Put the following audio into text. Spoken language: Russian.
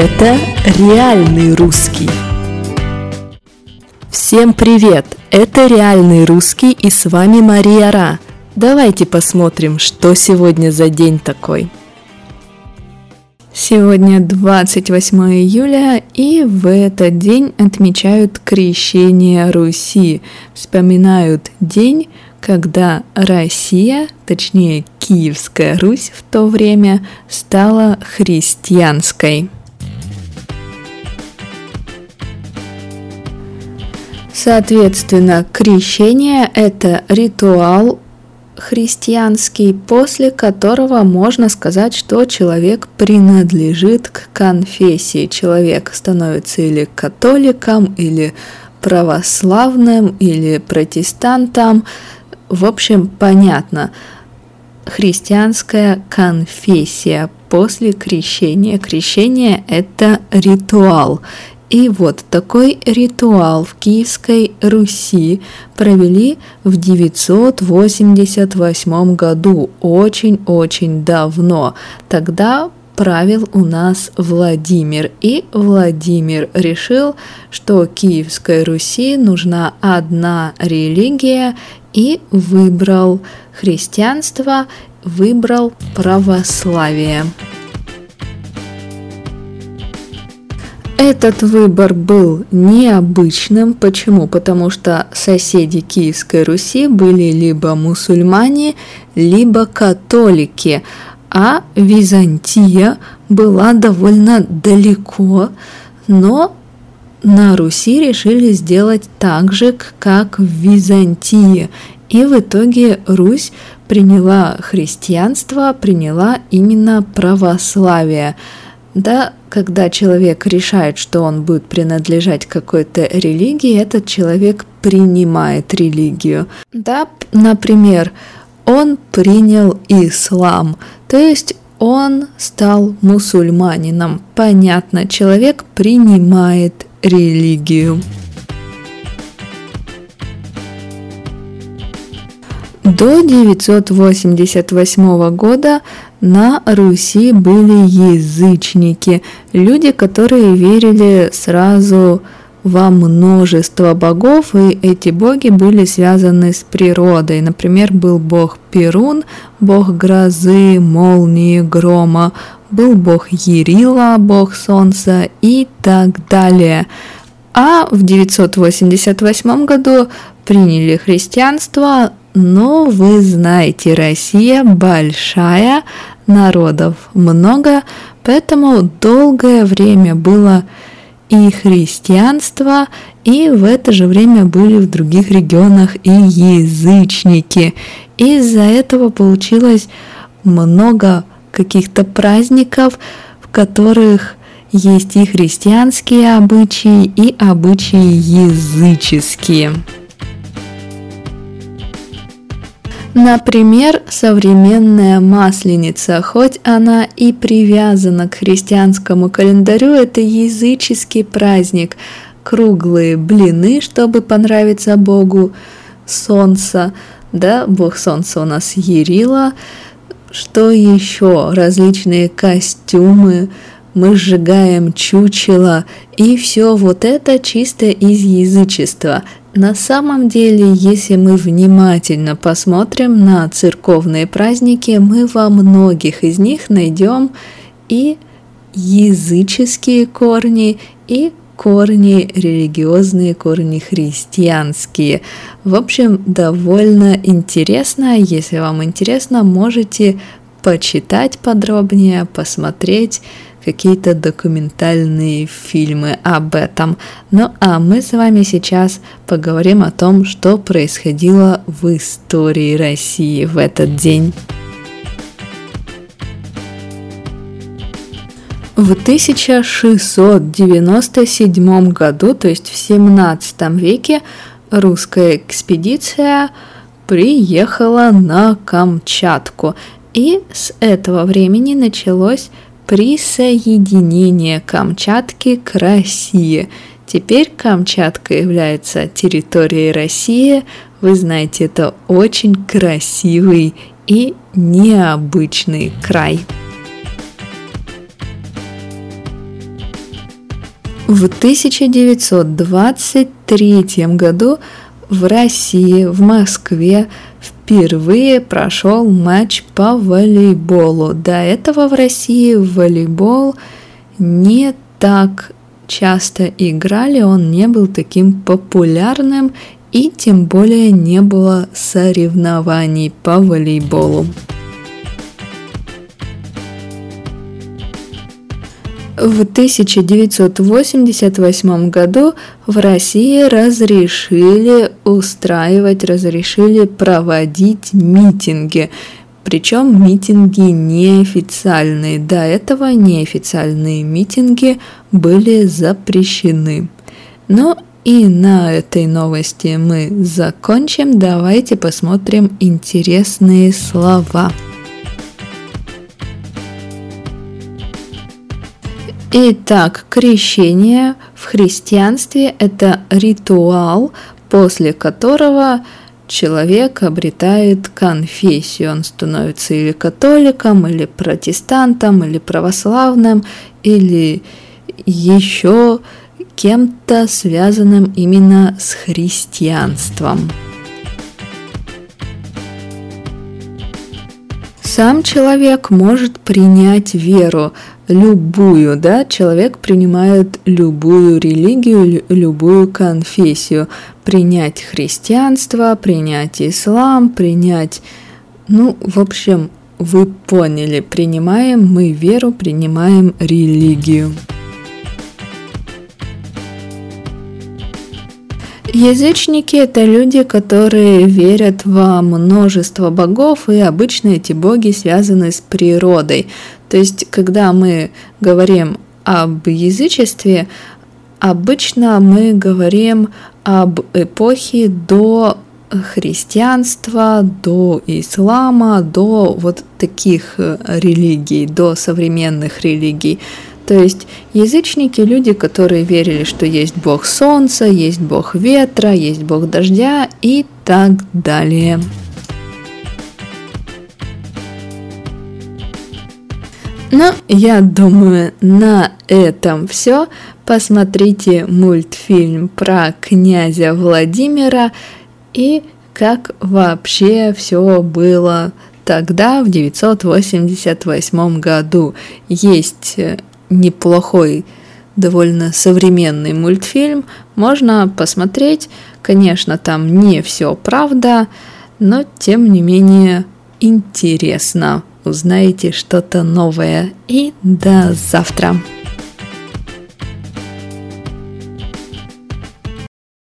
Это реальный русский. Всем привет! Это реальный русский и с вами Мария Ра. Давайте посмотрим, что сегодня за день такой. Сегодня 28 июля, и в этот день отмечают крещение Руси. Вспоминают день, когда Россия, точнее Киевская Русь в то время, стала христианской. Соответственно, крещение – это ритуал христианский, после которого можно сказать, что человек принадлежит к конфессии. Человек становится или католиком, или православным, или протестантом. В общем, понятно. Христианская конфессия после крещения. Крещение – это ритуал. И вот такой ритуал в Киевской Руси провели в 988 году, очень-очень давно. Тогда правил у нас Владимир. И Владимир решил, что Киевской Руси нужна одна религия и выбрал христианство, выбрал православие. Этот выбор был необычным. Почему? Потому что соседи Киевской Руси были либо мусульмане, либо католики, а Византия была довольно далеко, но на Руси решили сделать так же, как в Византии. И в итоге Русь приняла христианство, приняла именно православие. Да, когда человек решает, что он будет принадлежать какой-то религии, этот человек принимает религию. Да, например, он принял ислам, то есть он стал мусульманином. Понятно, человек принимает религию. До 988 года на Руси были язычники, люди, которые верили сразу во множество богов, и эти боги были связаны с природой. Например, был бог Перун, бог грозы, молнии, грома, был бог Ерила, бог солнца и так далее. А в 988 году приняли христианство, но вы знаете, Россия большая, народов много, поэтому долгое время было и христианство, и в это же время были в других регионах и язычники. Из-за этого получилось много каких-то праздников, в которых есть и христианские обычаи, и обычаи языческие. Например, современная масленица, хоть она и привязана к христианскому календарю, это языческий праздник. Круглые блины, чтобы понравиться Богу, солнца, да, Бог солнца у нас Ерила, что еще? Различные костюмы, мы сжигаем чучело, и все вот это чисто из язычества. На самом деле, если мы внимательно посмотрим на церковные праздники, мы во многих из них найдем и языческие корни, и корни религиозные, корни христианские. В общем, довольно интересно. Если вам интересно, можете почитать подробнее, посмотреть какие-то документальные фильмы об этом. Ну а мы с вами сейчас поговорим о том, что происходило в истории России в этот день. В 1697 году, то есть в 17 веке, русская экспедиция приехала на Камчатку. И с этого времени началось присоединение Камчатки к России. Теперь Камчатка является территорией России. Вы знаете, это очень красивый и необычный край. В 1923 году в России, в Москве впервые прошел матч по волейболу. До этого в России волейбол не так часто играли, он не был таким популярным и тем более не было соревнований по волейболу. В 1988 году в России разрешили устраивать, разрешили проводить митинги. Причем митинги неофициальные. До этого неофициальные митинги были запрещены. Но и на этой новости мы закончим. Давайте посмотрим интересные слова. Итак, крещение в христианстве – это ритуал, после которого человек обретает конфессию. Он становится или католиком, или протестантом, или православным, или еще кем-то связанным именно с христианством. Сам человек может принять веру, любую, да, человек принимает любую религию, любую конфессию, принять христианство, принять ислам, принять, ну, в общем, вы поняли, принимаем мы веру, принимаем религию. Язычники – это люди, которые верят во множество богов, и обычно эти боги связаны с природой. То есть, когда мы говорим об язычестве, обычно мы говорим об эпохе до христианства, до ислама, до вот таких религий, до современных религий. То есть язычники – люди, которые верили, что есть бог солнца, есть бог ветра, есть бог дождя и так далее. Ну, я думаю, на этом все. Посмотрите мультфильм про князя Владимира и как вообще все было тогда, в 988 году. Есть э, неплохой, довольно современный мультфильм, можно посмотреть. Конечно, там не все правда, но тем не менее интересно. Узнаете что-то новое. И до завтра!